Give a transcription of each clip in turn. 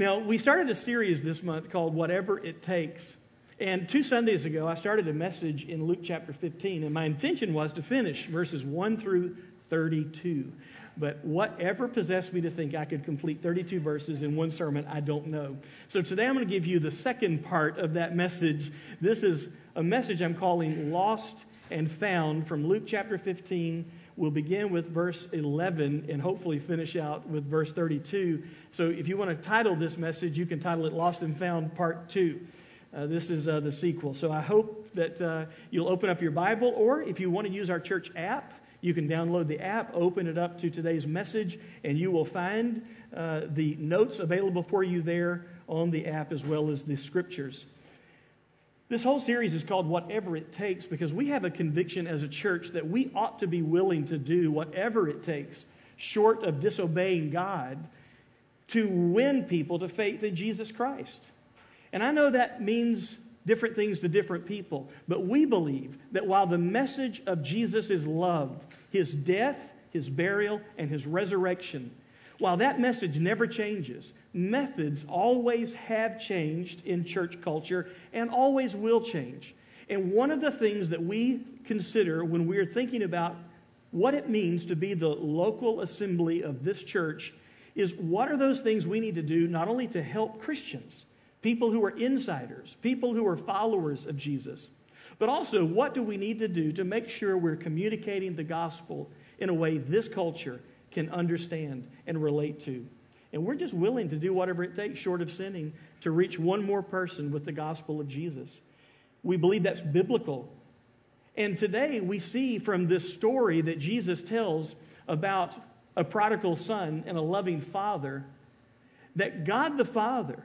Now, we started a series this month called Whatever It Takes. And two Sundays ago, I started a message in Luke chapter 15, and my intention was to finish verses 1 through 32. But whatever possessed me to think I could complete 32 verses in one sermon, I don't know. So today I'm going to give you the second part of that message. This is a message I'm calling Lost and Found from Luke chapter 15 We'll begin with verse 11 and hopefully finish out with verse 32. So if you want to title this message, you can title it Lost and Found Part 2. Uh, this is uh, the sequel. So I hope that uh, you'll open up your Bible, or if you want to use our church app, you can download the app, open it up to today's message, and you will find uh, the notes available for you there on the app as well as the scriptures. This whole series is called Whatever It Takes because we have a conviction as a church that we ought to be willing to do whatever it takes, short of disobeying God, to win people to faith in Jesus Christ. And I know that means different things to different people, but we believe that while the message of Jesus is love, his death, his burial, and his resurrection, while that message never changes, methods always have changed in church culture and always will change. And one of the things that we consider when we're thinking about what it means to be the local assembly of this church is what are those things we need to do not only to help Christians, people who are insiders, people who are followers of Jesus, but also what do we need to do to make sure we're communicating the gospel in a way this culture can understand and relate to. And we're just willing to do whatever it takes, short of sinning, to reach one more person with the gospel of Jesus. We believe that's biblical. And today we see from this story that Jesus tells about a prodigal son and a loving father that God the Father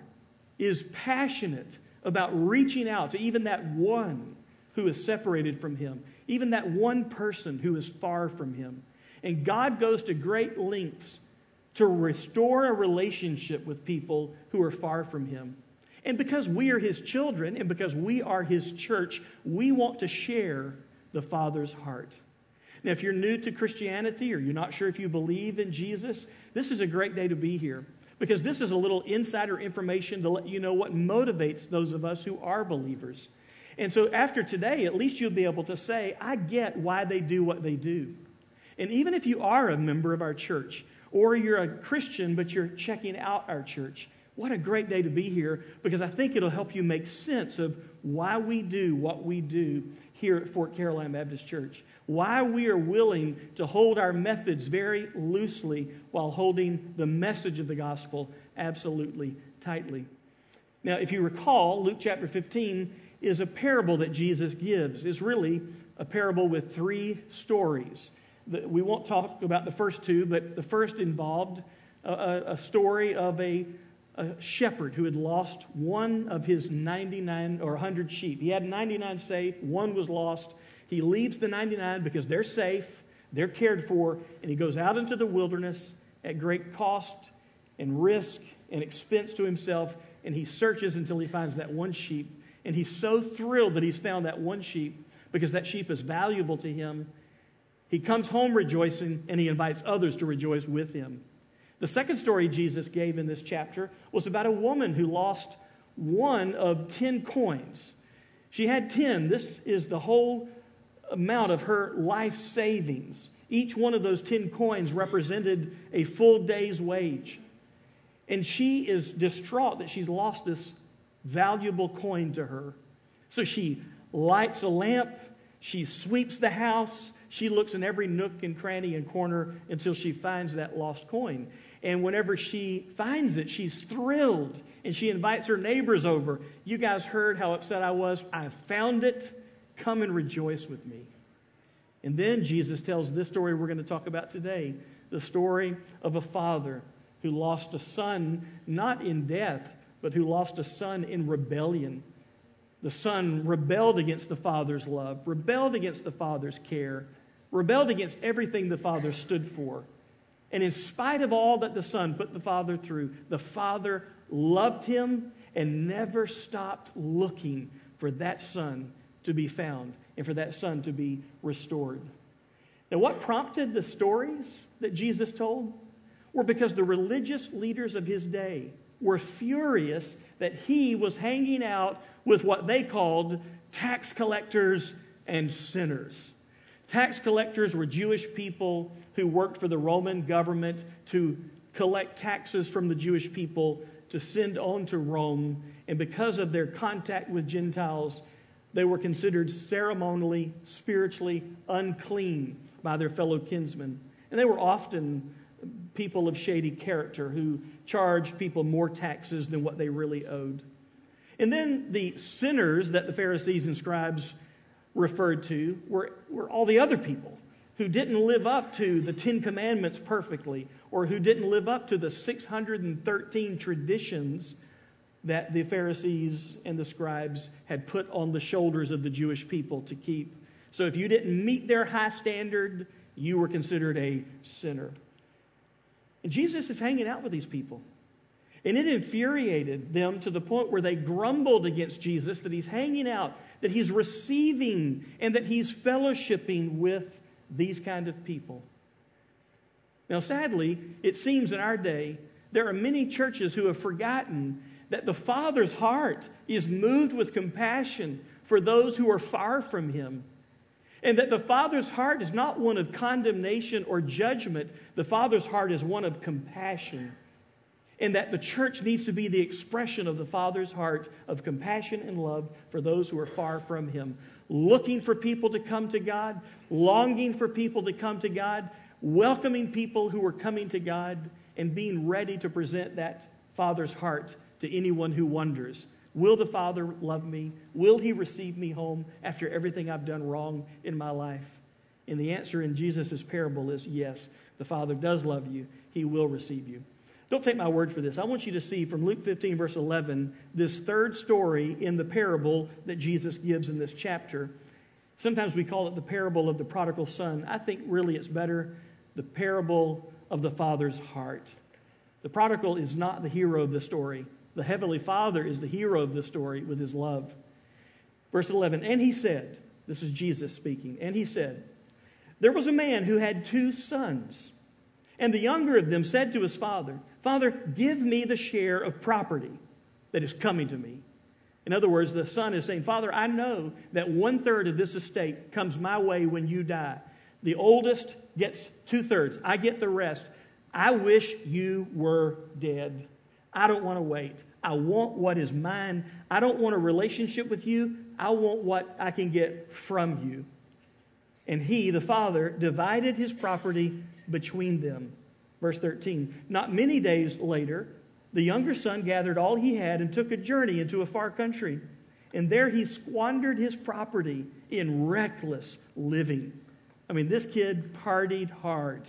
is passionate about reaching out to even that one who is separated from him, even that one person who is far from him. And God goes to great lengths to restore a relationship with people who are far from Him. And because we are His children and because we are His church, we want to share the Father's heart. Now, if you're new to Christianity or you're not sure if you believe in Jesus, this is a great day to be here because this is a little insider information to let you know what motivates those of us who are believers. And so, after today, at least you'll be able to say, I get why they do what they do. And even if you are a member of our church, or you're a Christian, but you're checking out our church. What a great day to be here because I think it'll help you make sense of why we do what we do here at Fort Caroline Baptist Church. Why we are willing to hold our methods very loosely while holding the message of the gospel absolutely tightly. Now, if you recall, Luke chapter 15 is a parable that Jesus gives. It's really a parable with three stories. We won't talk about the first two, but the first involved a, a story of a, a, shepherd who had lost one of his 99 or 100 sheep. He had 99 safe, one was lost. He leaves the 99 because they're safe, they're cared for, and he goes out into the wilderness at great cost and risk and expense to himself, and he searches until he finds that one sheep. And he's so thrilled that he's found that one sheep because that sheep is valuable to him he comes home rejoicing and he invites others to rejoice with him. The second story Jesus gave in this chapter was about a woman who lost one of 10 coins. She had 10. This is the whole amount of her life savings. Each one of those 10 coins represented a full day's wage. And she is distraught that she's lost this valuable coin to her. So she lights a lamp, she sweeps the house, she looks in every nook and cranny and corner until she finds that lost coin. And whenever she finds it, she's thrilled and she invites her neighbors over. You guys heard how upset I was. I found it. Come and rejoice with me. And then Jesus tells this story we're going to talk about today the story of a father who lost a son, not in death, but who lost a son in rebellion. The son rebelled against the father's love, rebelled against the father's care, rebelled against everything the Father stood for. And in spite of all that the Son put the Father through, the Father loved him and never stopped looking for that Son to be found and for that Son to be restored. Now, what prompted the stories that Jesus told were because the religious leaders of his day were furious that he was hanging out with what they called tax collectors and sinners. Tax collectors were Jewish people who worked for the Roman government to collect taxes from the Jewish people to send on to Rome. And because of their contact with Gentiles, they were considered ceremonially, spiritually unclean by their fellow kinsmen. And they were often people of shady character who charged people more taxes than what they really owed. And then the sinners that the Pharisees and scribes referred to were, were all the other people who didn't live up to the Ten Commandments perfectly or who didn't live up to the 613 traditions that the Pharisees and the scribes had put on the shoulders of the Jewish people to keep. So if you didn't meet their high standard, you were considered a sinner. And Jesus is hanging out with these people. And it infuriated them to the point where they grumbled against Jesus that he's hanging out, that he's receiving, and that he's fellowshipping with these kind of people. Now, sadly, it seems in our day there are many churches who have forgotten that the Father's heart is moved with compassion for those who are far from Him. And that the Father's heart is not one of condemnation or judgment, the Father's heart is one of compassion. And that the church needs to be the expression of the Father's heart of compassion and love for those who are far from Him. Looking for people to come to God, longing for people to come to God, welcoming people who are coming to God, and being ready to present that Father's heart to anyone who wonders Will the Father love me? Will He receive me home after everything I've done wrong in my life? And the answer in Jesus' parable is yes, the Father does love you. He will receive you. Don't take my word for this. I want you to see from Luke 15, verse 11, this third story in the parable that Jesus gives in this chapter. Sometimes we call it the parable of the prodigal son. I think really it's better the parable of the father's heart. The prodigal is not the hero of the story. The Heavenly Father is the hero of the story with his love. Verse 11, and he said, This is Jesus speaking, and he said, There was a man who had two sons, and the younger of them said to his father, Father, give me the share of property that is coming to me. In other words, the son is saying, Father, I know that one third of this estate comes my way when you die. The oldest gets two thirds, I get the rest. I wish you were dead. I don't want to wait. I want what is mine. I don't want a relationship with you. I want what I can get from you. And he, the father, divided his property between them. Verse 13. Not many days later, the younger son gathered all he had and took a journey into a far country. And there he squandered his property in reckless living. I mean, this kid partied hard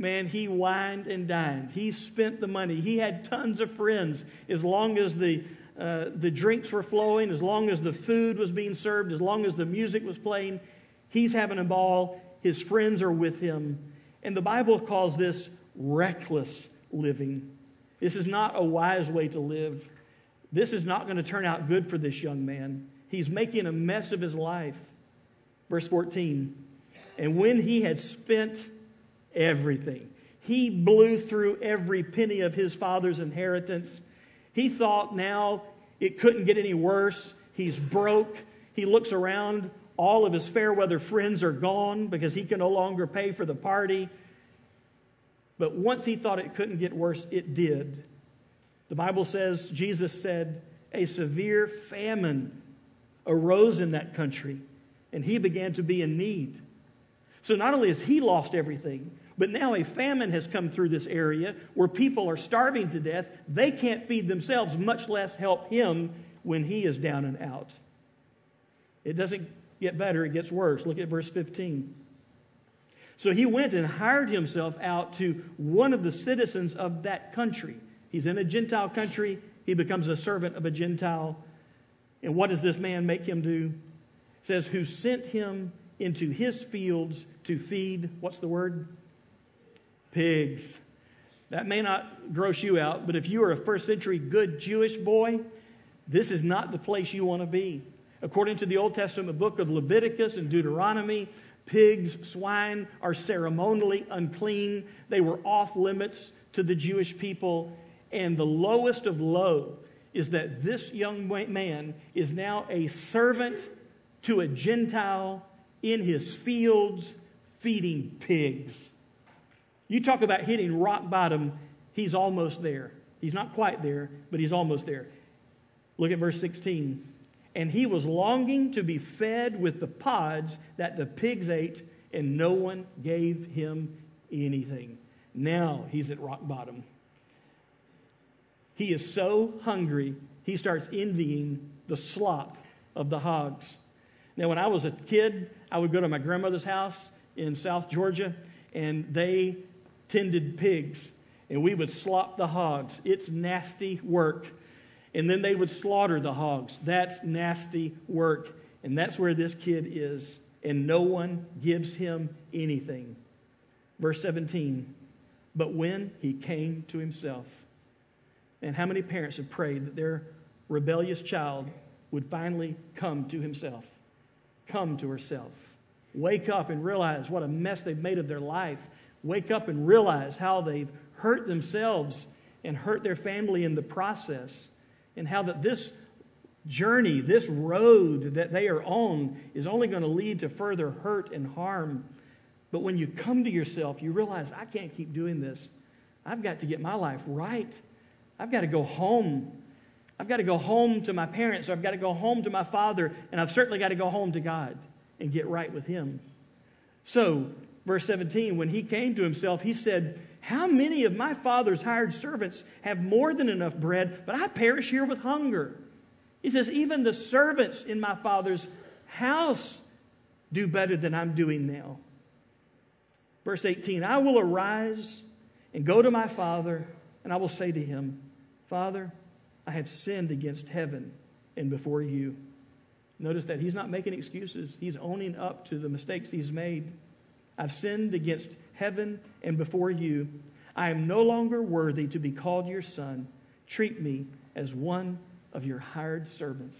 man, he wined and dined. He spent the money. He had tons of friends as long as the, uh, the drinks were flowing, as long as the food was being served, as long as the music was playing. He's having a ball. His friends are with him. And the Bible calls this reckless living. This is not a wise way to live. This is not going to turn out good for this young man. He's making a mess of his life. Verse 14. And when he had spent everything. He blew through every penny of his father's inheritance. He thought now it couldn't get any worse. He's broke. He looks around. All of his fair weather friends are gone because he can no longer pay for the party. But once he thought it couldn't get worse, it did. The Bible says, Jesus said, a severe famine arose in that country, and he began to be in need. So not only has he lost everything, but now a famine has come through this area where people are starving to death. They can't feed themselves, much less help him when he is down and out. It doesn't get better, it gets worse. Look at verse 15. So he went and hired himself out to one of the citizens of that country. He's in a Gentile country, he becomes a servant of a Gentile. And what does this man make him do? It says, who sent him into his fields to feed, what's the word? Pigs. That may not gross you out, but if you are a first century good Jewish boy, this is not the place you want to be. According to the Old Testament book of Leviticus and Deuteronomy, pigs, swine are ceremonially unclean. They were off limits to the Jewish people. And the lowest of low is that this young man is now a servant to a Gentile in his fields feeding pigs. You talk about hitting rock bottom, he's almost there. He's not quite there, but he's almost there. Look at verse 16. And he was longing to be fed with the pods that the pigs ate, and no one gave him anything. Now he's at rock bottom. He is so hungry, he starts envying the slop of the hogs. Now, when I was a kid, I would go to my grandmother's house in South Georgia, and they tended pigs, and we would slop the hogs. It's nasty work. And then they would slaughter the hogs. That's nasty work. And that's where this kid is. And no one gives him anything. Verse 17 But when he came to himself, and how many parents have prayed that their rebellious child would finally come to himself, come to herself, wake up and realize what a mess they've made of their life, wake up and realize how they've hurt themselves and hurt their family in the process, and how that this journey, this road that they are on, is only going to lead to further hurt and harm. But when you come to yourself, you realize, I can't keep doing this. I've got to get my life right. I've got to go home. I've got to go home to my parents, or I've got to go home to my father, and I've certainly got to go home to God and get right with Him. So, verse 17, when he came to himself, he said, How many of my father's hired servants have more than enough bread, but I perish here with hunger? He says, Even the servants in my father's house do better than I'm doing now. Verse 18, I will arise and go to my father, and I will say to him, Father, I have sinned against heaven and before you. Notice that he's not making excuses, he's owning up to the mistakes he's made. I've sinned against heaven and before you. I am no longer worthy to be called your son. Treat me as one of your hired servants.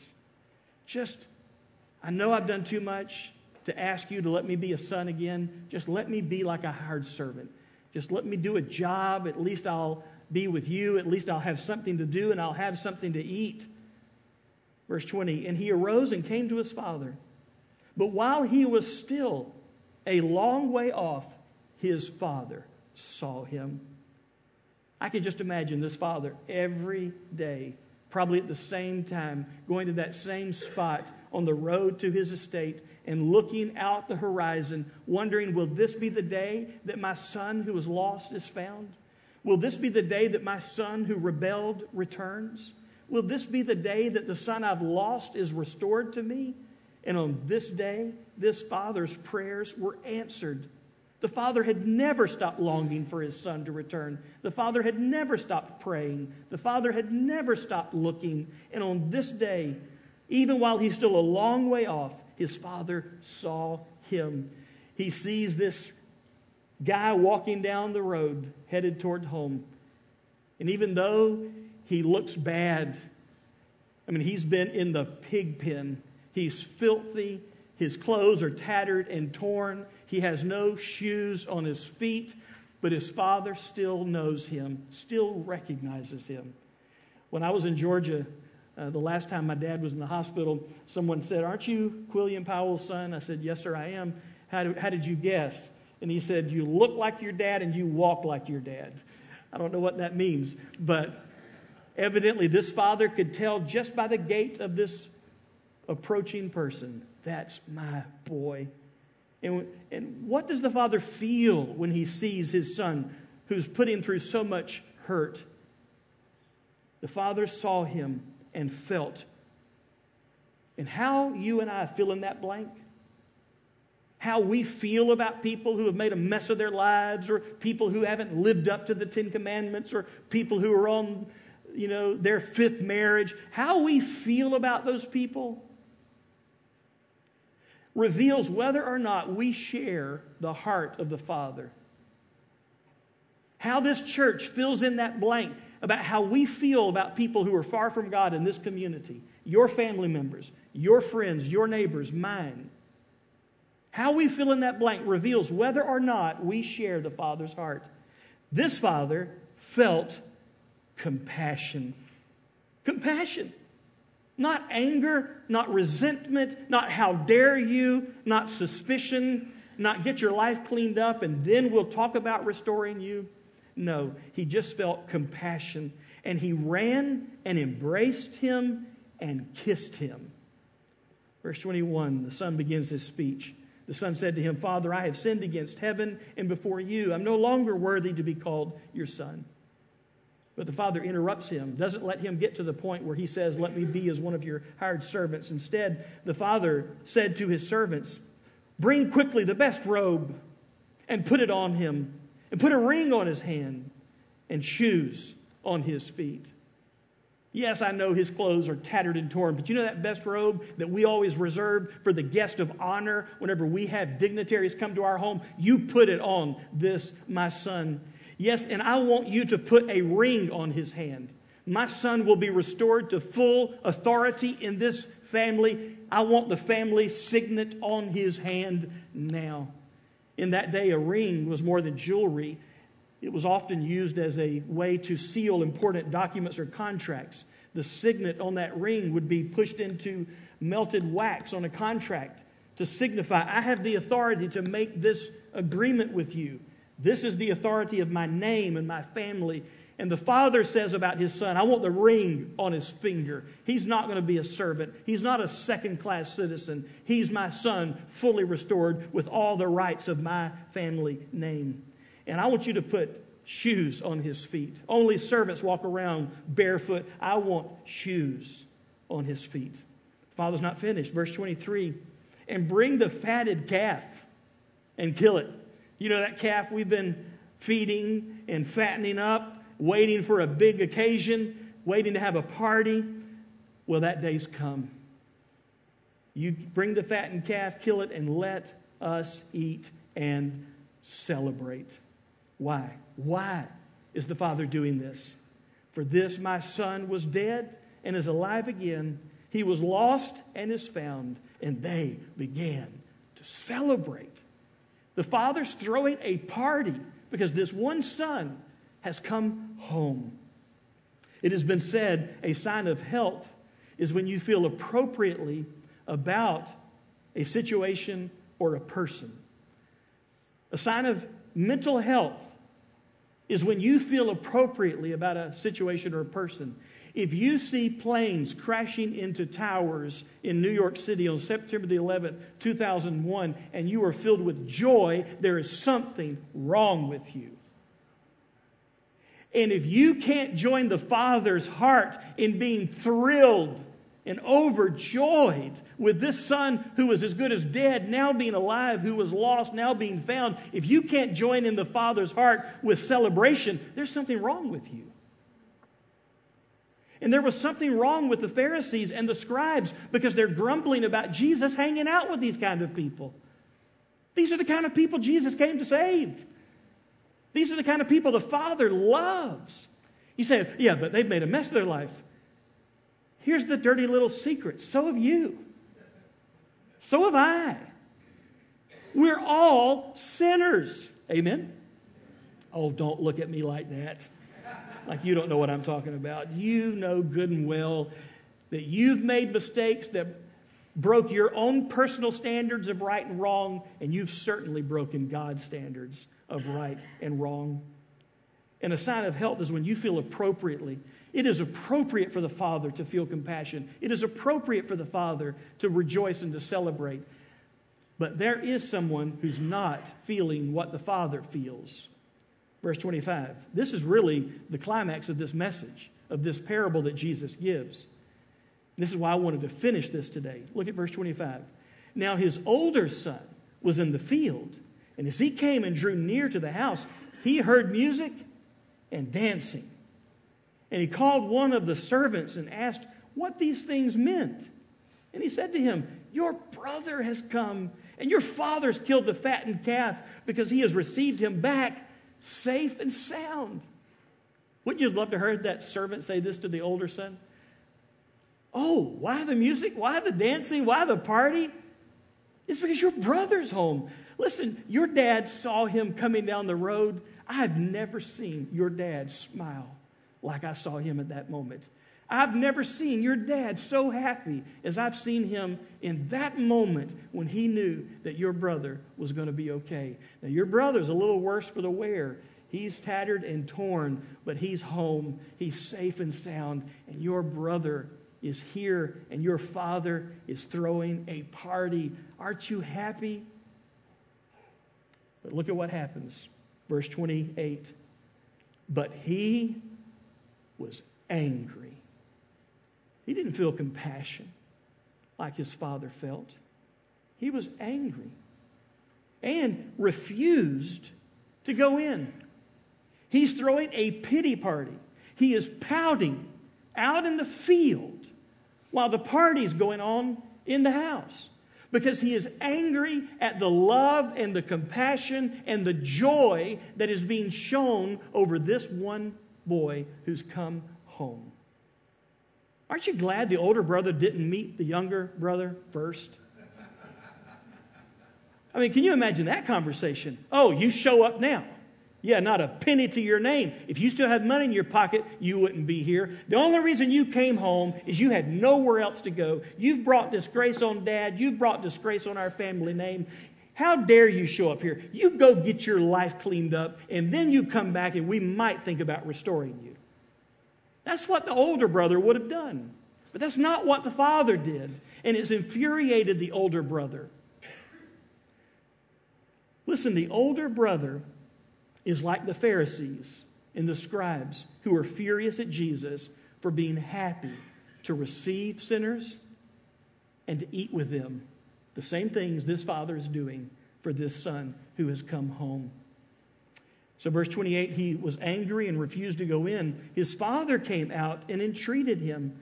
Just, I know I've done too much to ask you to let me be a son again. Just let me be like a hired servant. Just let me do a job. At least I'll be with you. At least I'll have something to do and I'll have something to eat. Verse 20 And he arose and came to his father. But while he was still a long way off, his father saw him. I can just imagine this father every day, probably at the same time, going to that same spot on the road to his estate and looking out the horizon, wondering, will this be the day that my son who was lost is found? Will this be the day that my son who rebelled returns? Will this be the day that the son I've lost is restored to me? And on this day, this father's prayers were answered. The father had never stopped longing for his son to return. The father had never stopped praying. The father had never stopped looking. And on this day, even while he's still a long way off, his father saw him. He sees this guy walking down the road headed toward home. And even though he looks bad, I mean, he's been in the pig pen, he's filthy, his clothes are tattered and torn, he has no shoes on his feet, but his father still knows him, still recognizes him. When I was in Georgia, uh, the last time my dad was in the hospital, someone said, Aren't you Quilliam Powell's son? I said, Yes, sir, I am. How, do, how did you guess? And he said, You look like your dad and you walk like your dad. I don't know what that means, but evidently this father could tell just by the gait of this approaching person that's my boy. And, and what does the father feel when he sees his son who's put him through so much hurt? The father saw him and felt. And how you and I fill in that blank how we feel about people who have made a mess of their lives or people who haven't lived up to the Ten Commandments or people who are on, you know, their fifth marriage, how we feel about those people reveals whether or not we share the heart of the Father. How this church fills in that blank about how we feel about people who are far from God in this community your family members, your friends, your neighbors, mine how we fill in that blank reveals whether or not we share the Father's heart. This Father felt compassion. Compassion. Not anger, not resentment, not how dare you, not suspicion, not get your life cleaned up and then we'll talk about restoring you. No, he just felt compassion and he ran and embraced him and kissed him. Verse 21, the son begins his speech. The son said to him, Father, I have sinned against heaven and before you. I'm no longer worthy to be called your son. But the father interrupts him, doesn't let him get to the point where he says, Let me be as one of your hired servants. Instead, the father said to his servants, Bring quickly the best robe and put it on him, and put a ring on his hand and shoes on his feet. Yes, I know his clothes are tattered and torn, but you know that best robe that we always reserve for the guest of honor whenever we have dignitaries come to our home? You put it on this, my son. Yes, and I want you to put a ring on his hand. My son will be restored to full authority in this family. I want the family signet on his hand now. In that day, a ring was more than jewelry. It was often used as a way to seal important documents or contracts. The signet on that ring would be pushed into melted wax on a contract to signify, I have the authority to make this agreement with you. This is the authority of my name and my family. And the father says about his son, I want the ring on his finger. He's not going to be a servant. He's not a second class citizen. He's my son, fully restored with all the rights of my family name. And I want you to put shoes on his feet. Only servants walk around barefoot. I want shoes on his feet. father's not finished. Verse 23 and bring the fatted calf and kill it. You know that calf we've been feeding and fattening up, waiting for a big occasion, waiting to have a party? Well, that day's come. You bring the fattened calf, kill it, and let us eat and celebrate. Why? Why is the Father doing this? For this my son was dead and is alive again. He was lost and is found. And they began to celebrate. The Father's throwing a party because this one son has come home. It has been said a sign of health is when you feel appropriately about a situation or a person. A sign of mental health is when you feel appropriately about a situation or a person. If you see planes crashing into towers in New York City on September the 11th, 2001, and you are filled with joy, there is something wrong with you. And if you can't join the Father's heart in being thrilled and overjoyed with this son who was as good as dead, now being alive, who was lost, now being found, if you can't join in the Father's heart with celebration, there's something wrong with you. And there was something wrong with the Pharisees and the scribes because they're grumbling about Jesus hanging out with these kind of people. These are the kind of people Jesus came to save. These are the kind of people the Father loves. You say, yeah, but they've made a mess of their life. Here's the dirty little secret so have you. So have I. We're all sinners. Amen? Oh, don't look at me like that. Like you don't know what I'm talking about. You know good and well that you've made mistakes that broke your own personal standards of right and wrong, and you've certainly broken God's standards of right and wrong. And a sign of health is when you feel appropriately it is appropriate for the Father to feel compassion. It is appropriate for the Father to rejoice and to celebrate. But there is someone who's not feeling what the Father feels. Verse 25. This is really the climax of this message, of this parable that Jesus gives. This is why I wanted to finish this today. Look at verse 25. Now his older son was in the field, and as he came and drew near to the house, he heard music and dancing. And he called one of the servants and asked what these things meant. And he said to him, Your brother has come, and your father's killed the fattened calf because he has received him back safe and sound. Wouldn't you love to heard that servant say this to the older son? Oh, why the music? Why the dancing? Why the party? It's because your brother's home. Listen, your dad saw him coming down the road. I have never seen your dad smile like I saw him at that moment. I've never seen your dad so happy as I've seen him in that moment when he knew that your brother was going to be okay. Now, your brother's a little worse for the wear. He's tattered and torn, but he's home. He's safe and sound. And your brother is here, and your father is throwing a party. Aren't you happy? But look at what happens. Verse 28 But he was angry. He didn't feel compassion like his father felt. He was angry and refused to go in. He's throwing a pity party. He is pouting out in the field while the party's going on in the house because he is angry at the love and the compassion and the joy that is being shown over this one boy who's come home. Aren't you glad the older brother didn't meet the younger brother first? I mean, can you imagine that conversation? Oh, you show up now. Yeah, not a penny to your name. If you still had money in your pocket, you wouldn't be here. The only reason you came home is you had nowhere else to go. You've brought disgrace on dad. You've brought disgrace on our family name. How dare you show up here? You go get your life cleaned up, and then you come back, and we might think about restoring you. That's what the older brother would have done. But that's not what the father did, and it's infuriated the older brother. Listen, the older brother is like the Pharisees and the scribes who were furious at Jesus for being happy to receive sinners and to eat with them. The same things this father is doing for this son who has come home. So, verse 28 he was angry and refused to go in. His father came out and entreated him.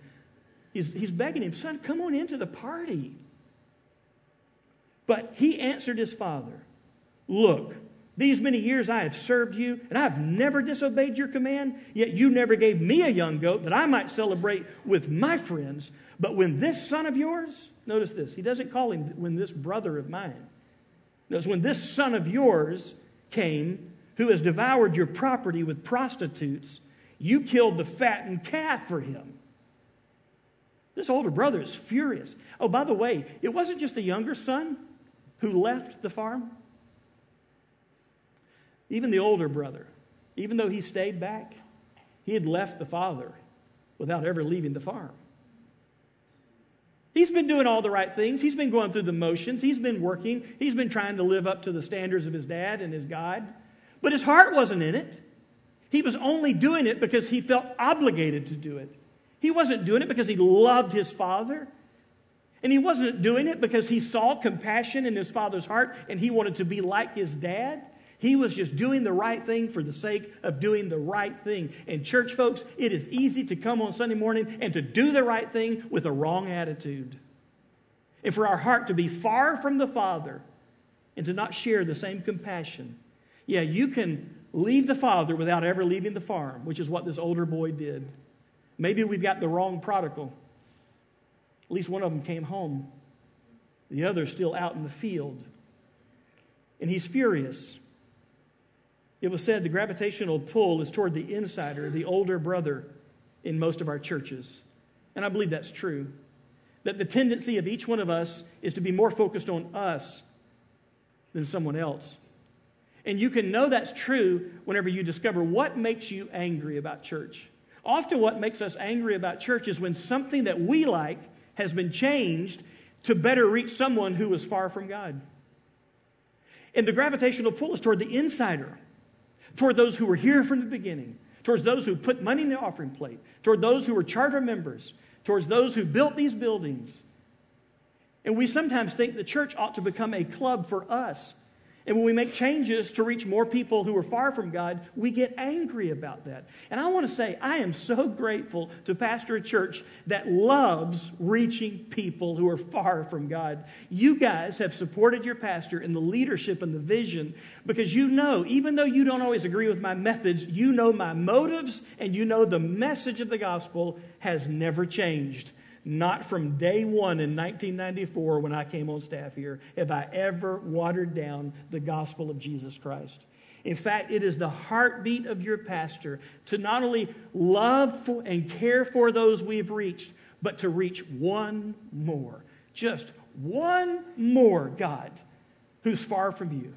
He's, he's begging him, Son, come on into the party. But he answered his father, Look, these many years I have served you, and I have never disobeyed your command, yet you never gave me a young goat that I might celebrate with my friends. But when this son of yours, notice this, he doesn't call him when this brother of mine. Notice when this son of yours came, who has devoured your property with prostitutes, you killed the fattened calf for him. This older brother is furious. Oh, by the way, it wasn't just the younger son who left the farm. Even the older brother, even though he stayed back, he had left the father without ever leaving the farm. He's been doing all the right things. He's been going through the motions. He's been working. He's been trying to live up to the standards of his dad and his God. But his heart wasn't in it. He was only doing it because he felt obligated to do it. He wasn't doing it because he loved his father. And he wasn't doing it because he saw compassion in his father's heart and he wanted to be like his dad. He was just doing the right thing for the sake of doing the right thing. And, church folks, it is easy to come on Sunday morning and to do the right thing with a wrong attitude. And for our heart to be far from the Father and to not share the same compassion. Yeah, you can leave the Father without ever leaving the farm, which is what this older boy did. Maybe we've got the wrong prodigal. At least one of them came home, the other's still out in the field. And he's furious. It was said the gravitational pull is toward the insider, the older brother, in most of our churches. And I believe that's true. That the tendency of each one of us is to be more focused on us than someone else. And you can know that's true whenever you discover what makes you angry about church. Often, what makes us angry about church is when something that we like has been changed to better reach someone who is far from God. And the gravitational pull is toward the insider toward those who were here from the beginning, towards those who put money in the offering plate, toward those who were charter members, towards those who built these buildings. And we sometimes think the church ought to become a club for us and when we make changes to reach more people who are far from God, we get angry about that. And I want to say, I am so grateful to pastor a church that loves reaching people who are far from God. You guys have supported your pastor in the leadership and the vision because you know, even though you don't always agree with my methods, you know my motives and you know the message of the gospel has never changed. Not from day one in 1994 when I came on staff here have I ever watered down the gospel of Jesus Christ. In fact, it is the heartbeat of your pastor to not only love and care for those we've reached, but to reach one more. Just one more, God, who's far from you.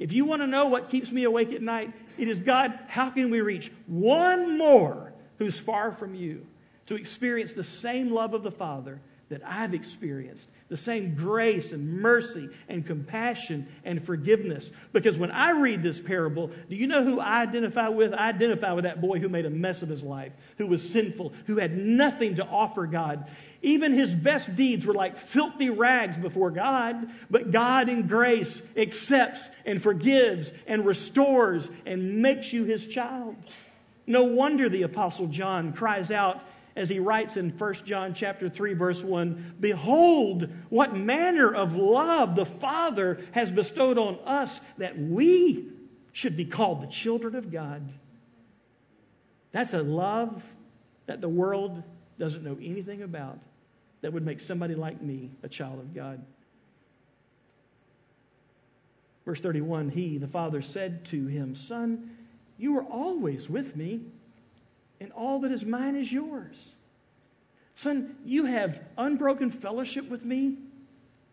If you want to know what keeps me awake at night, it is God, how can we reach one more who's far from you to experience the same love of the Father that I've experienced the same grace and mercy and compassion and forgiveness. Because when I read this parable, do you know who I identify with? I identify with that boy who made a mess of his life, who was sinful, who had nothing to offer God. Even his best deeds were like filthy rags before God, but God in grace accepts and forgives and restores and makes you his child. No wonder the apostle John cries out as he writes in 1 John chapter 3 verse 1, behold what manner of love the Father has bestowed on us that we should be called the children of God. That's a love that the world doesn't know anything about that would make somebody like me a child of God. Verse 31 He, the Father, said to him, Son, you are always with me and all that is mine is yours. Son, you have unbroken fellowship with me,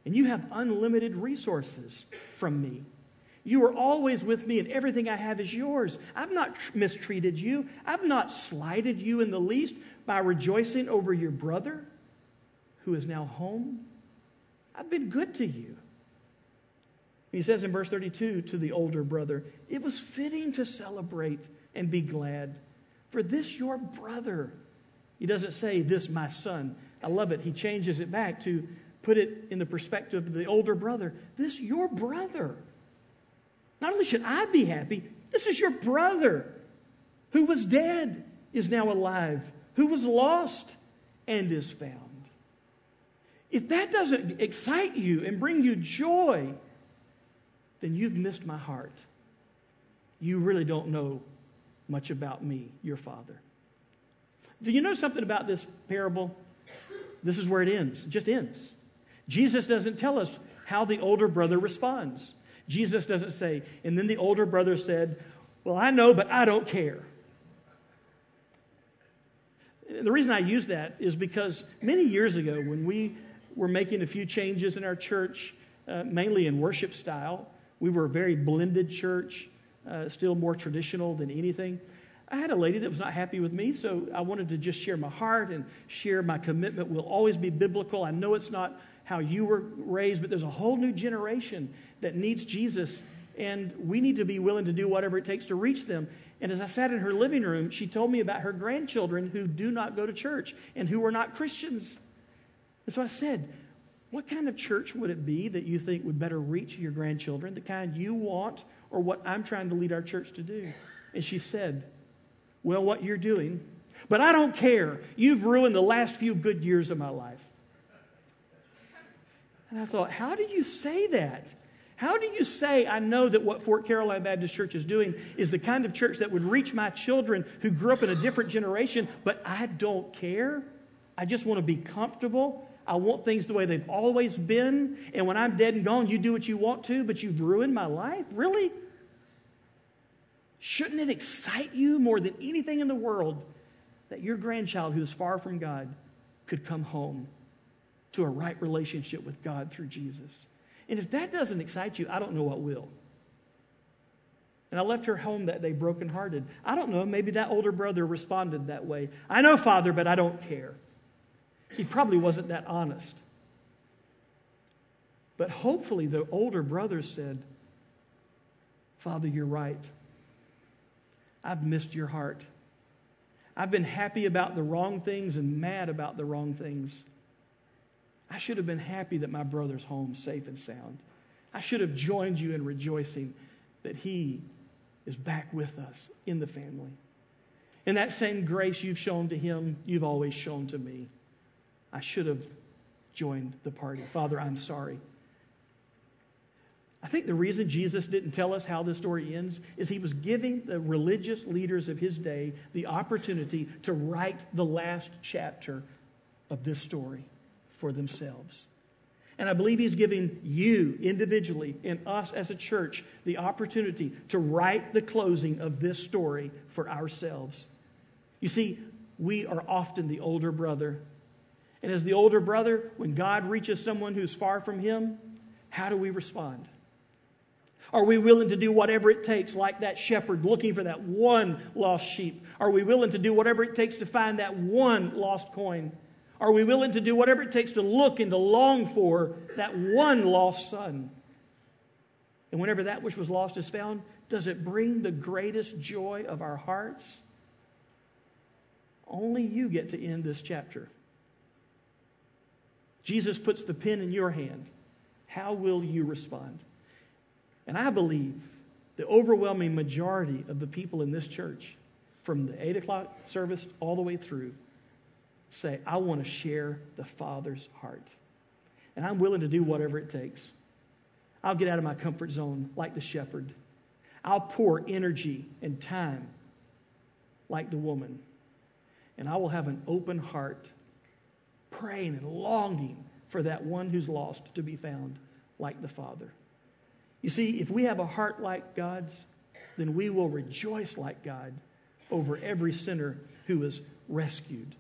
and you have unlimited resources from me. You are always with me, and everything I have is yours. I've not mistreated you. I've not slighted you in the least by rejoicing over your brother who is now home. I've been good to you. He says in verse 32 to the older brother, It was fitting to celebrate and be glad for this your brother. He doesn't say, This my son. I love it. He changes it back to put it in the perspective of the older brother. This your brother. Not only should I be happy, this is your brother who was dead is now alive, who was lost and is found. If that doesn't excite you and bring you joy, then you've missed my heart. You really don't know much about me, your father. Do you know something about this parable? This is where it ends. It just ends. Jesus doesn't tell us how the older brother responds. Jesus doesn't say, and then the older brother said, Well, I know, but I don't care. The reason I use that is because many years ago, when we were making a few changes in our church, uh, mainly in worship style, we were a very blended church uh, still more traditional than anything. I had a lady that was not happy with me, so I wanted to just share my heart and share my commitment will always be biblical. I know it's not how you were raised, but there's a whole new generation that needs Jesus, and we need to be willing to do whatever it takes to reach them. And as I sat in her living room, she told me about her grandchildren who do not go to church and who are not Christians. And so I said, What kind of church would it be that you think would better reach your grandchildren, the kind you want or what I'm trying to lead our church to do? And she said, Well, what you're doing, but I don't care. You've ruined the last few good years of my life. And I thought, How do you say that? How do you say, I know that what Fort Caroline Baptist Church is doing is the kind of church that would reach my children who grew up in a different generation, but I don't care? I just want to be comfortable. I want things the way they've always been. And when I'm dead and gone, you do what you want to, but you've ruined my life? Really? Shouldn't it excite you more than anything in the world that your grandchild who is far from God could come home to a right relationship with God through Jesus? And if that doesn't excite you, I don't know what will. And I left her home that day brokenhearted. I don't know, maybe that older brother responded that way. I know, Father, but I don't care. He probably wasn't that honest. But hopefully, the older brother said, Father, you're right. I've missed your heart. I've been happy about the wrong things and mad about the wrong things. I should have been happy that my brother's home safe and sound. I should have joined you in rejoicing that he is back with us in the family. And that same grace you've shown to him, you've always shown to me. I should have joined the party. Father, I'm sorry. I think the reason Jesus didn't tell us how this story ends is he was giving the religious leaders of his day the opportunity to write the last chapter of this story for themselves. And I believe He's giving you individually and us as a church the opportunity to write the closing of this story for ourselves. You see, we are often the older brother. And as the older brother, when God reaches someone who's far from Him, how do we respond? Are we willing to do whatever it takes, like that shepherd looking for that one lost sheep? Are we willing to do whatever it takes to find that one lost coin? Are we willing to do whatever it takes to look and to long for that one lost son? And whenever that which was lost is found, does it bring the greatest joy of our hearts? Only you get to end this chapter. Jesus puts the pen in your hand. How will you respond? And I believe the overwhelming majority of the people in this church, from the 8 o'clock service all the way through, say, I want to share the Father's heart. And I'm willing to do whatever it takes. I'll get out of my comfort zone like the shepherd. I'll pour energy and time like the woman. And I will have an open heart, praying and longing for that one who's lost to be found like the Father. You see, if we have a heart like God's, then we will rejoice like God over every sinner who is rescued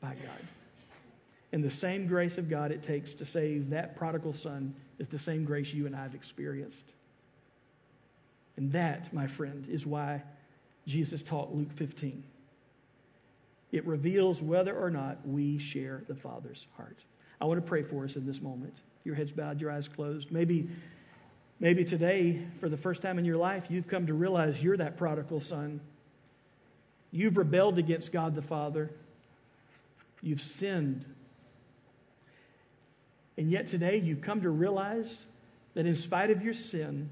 by God. And the same grace of God it takes to save that prodigal son is the same grace you and I have experienced. And that, my friend, is why Jesus taught Luke 15. It reveals whether or not we share the Father's heart. I want to pray for us in this moment. Your heads bowed, your eyes closed. Maybe, maybe today, for the first time in your life, you've come to realize you're that prodigal son. You've rebelled against God the Father. You've sinned. And yet today, you've come to realize that in spite of your sin,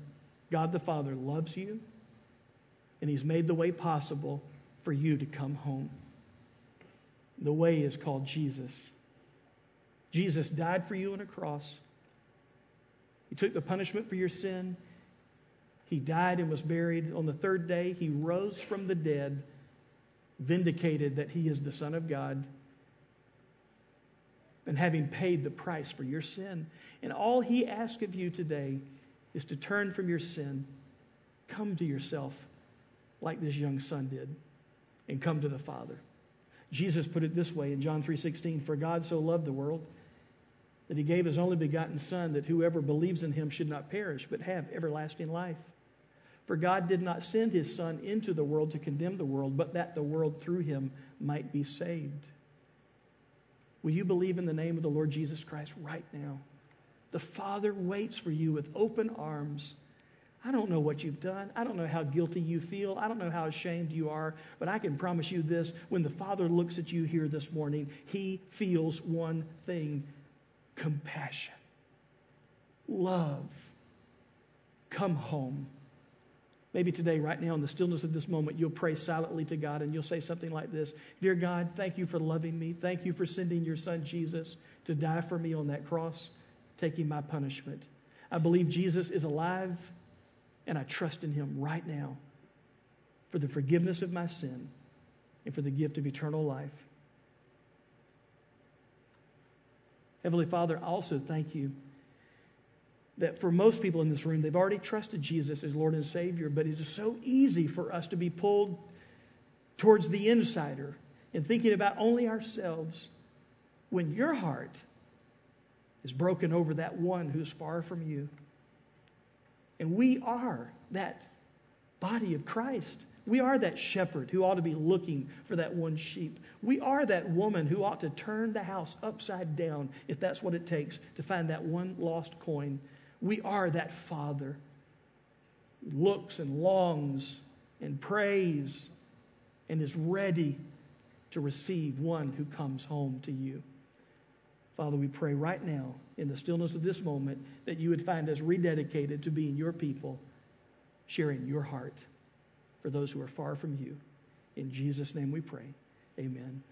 God the Father loves you, and He's made the way possible for you to come home. The way is called Jesus. Jesus died for you on a cross. He took the punishment for your sin. He died and was buried. On the third day, he rose from the dead, vindicated that he is the Son of God, and having paid the price for your sin. And all he asks of you today is to turn from your sin, come to yourself like this young son did, and come to the Father. Jesus put it this way in John 3:16, "For God so loved the world that he gave his only begotten son that whoever believes in him should not perish but have everlasting life." For God did not send his son into the world to condemn the world, but that the world through him might be saved. Will you believe in the name of the Lord Jesus Christ right now? The Father waits for you with open arms I don't know what you've done. I don't know how guilty you feel. I don't know how ashamed you are. But I can promise you this when the Father looks at you here this morning, He feels one thing compassion, love. Come home. Maybe today, right now, in the stillness of this moment, you'll pray silently to God and you'll say something like this Dear God, thank you for loving me. Thank you for sending your son Jesus to die for me on that cross, taking my punishment. I believe Jesus is alive and I trust in him right now for the forgiveness of my sin and for the gift of eternal life. Heavenly Father, I also thank you that for most people in this room, they've already trusted Jesus as Lord and Savior, but it is so easy for us to be pulled towards the insider and thinking about only ourselves when your heart is broken over that one who's far from you. And we are that body of Christ. We are that shepherd who ought to be looking for that one sheep. We are that woman who ought to turn the house upside down if that's what it takes to find that one lost coin. We are that father who looks and longs and prays and is ready to receive one who comes home to you. Father, we pray right now in the stillness of this moment that you would find us rededicated to being your people, sharing your heart for those who are far from you. In Jesus' name we pray. Amen.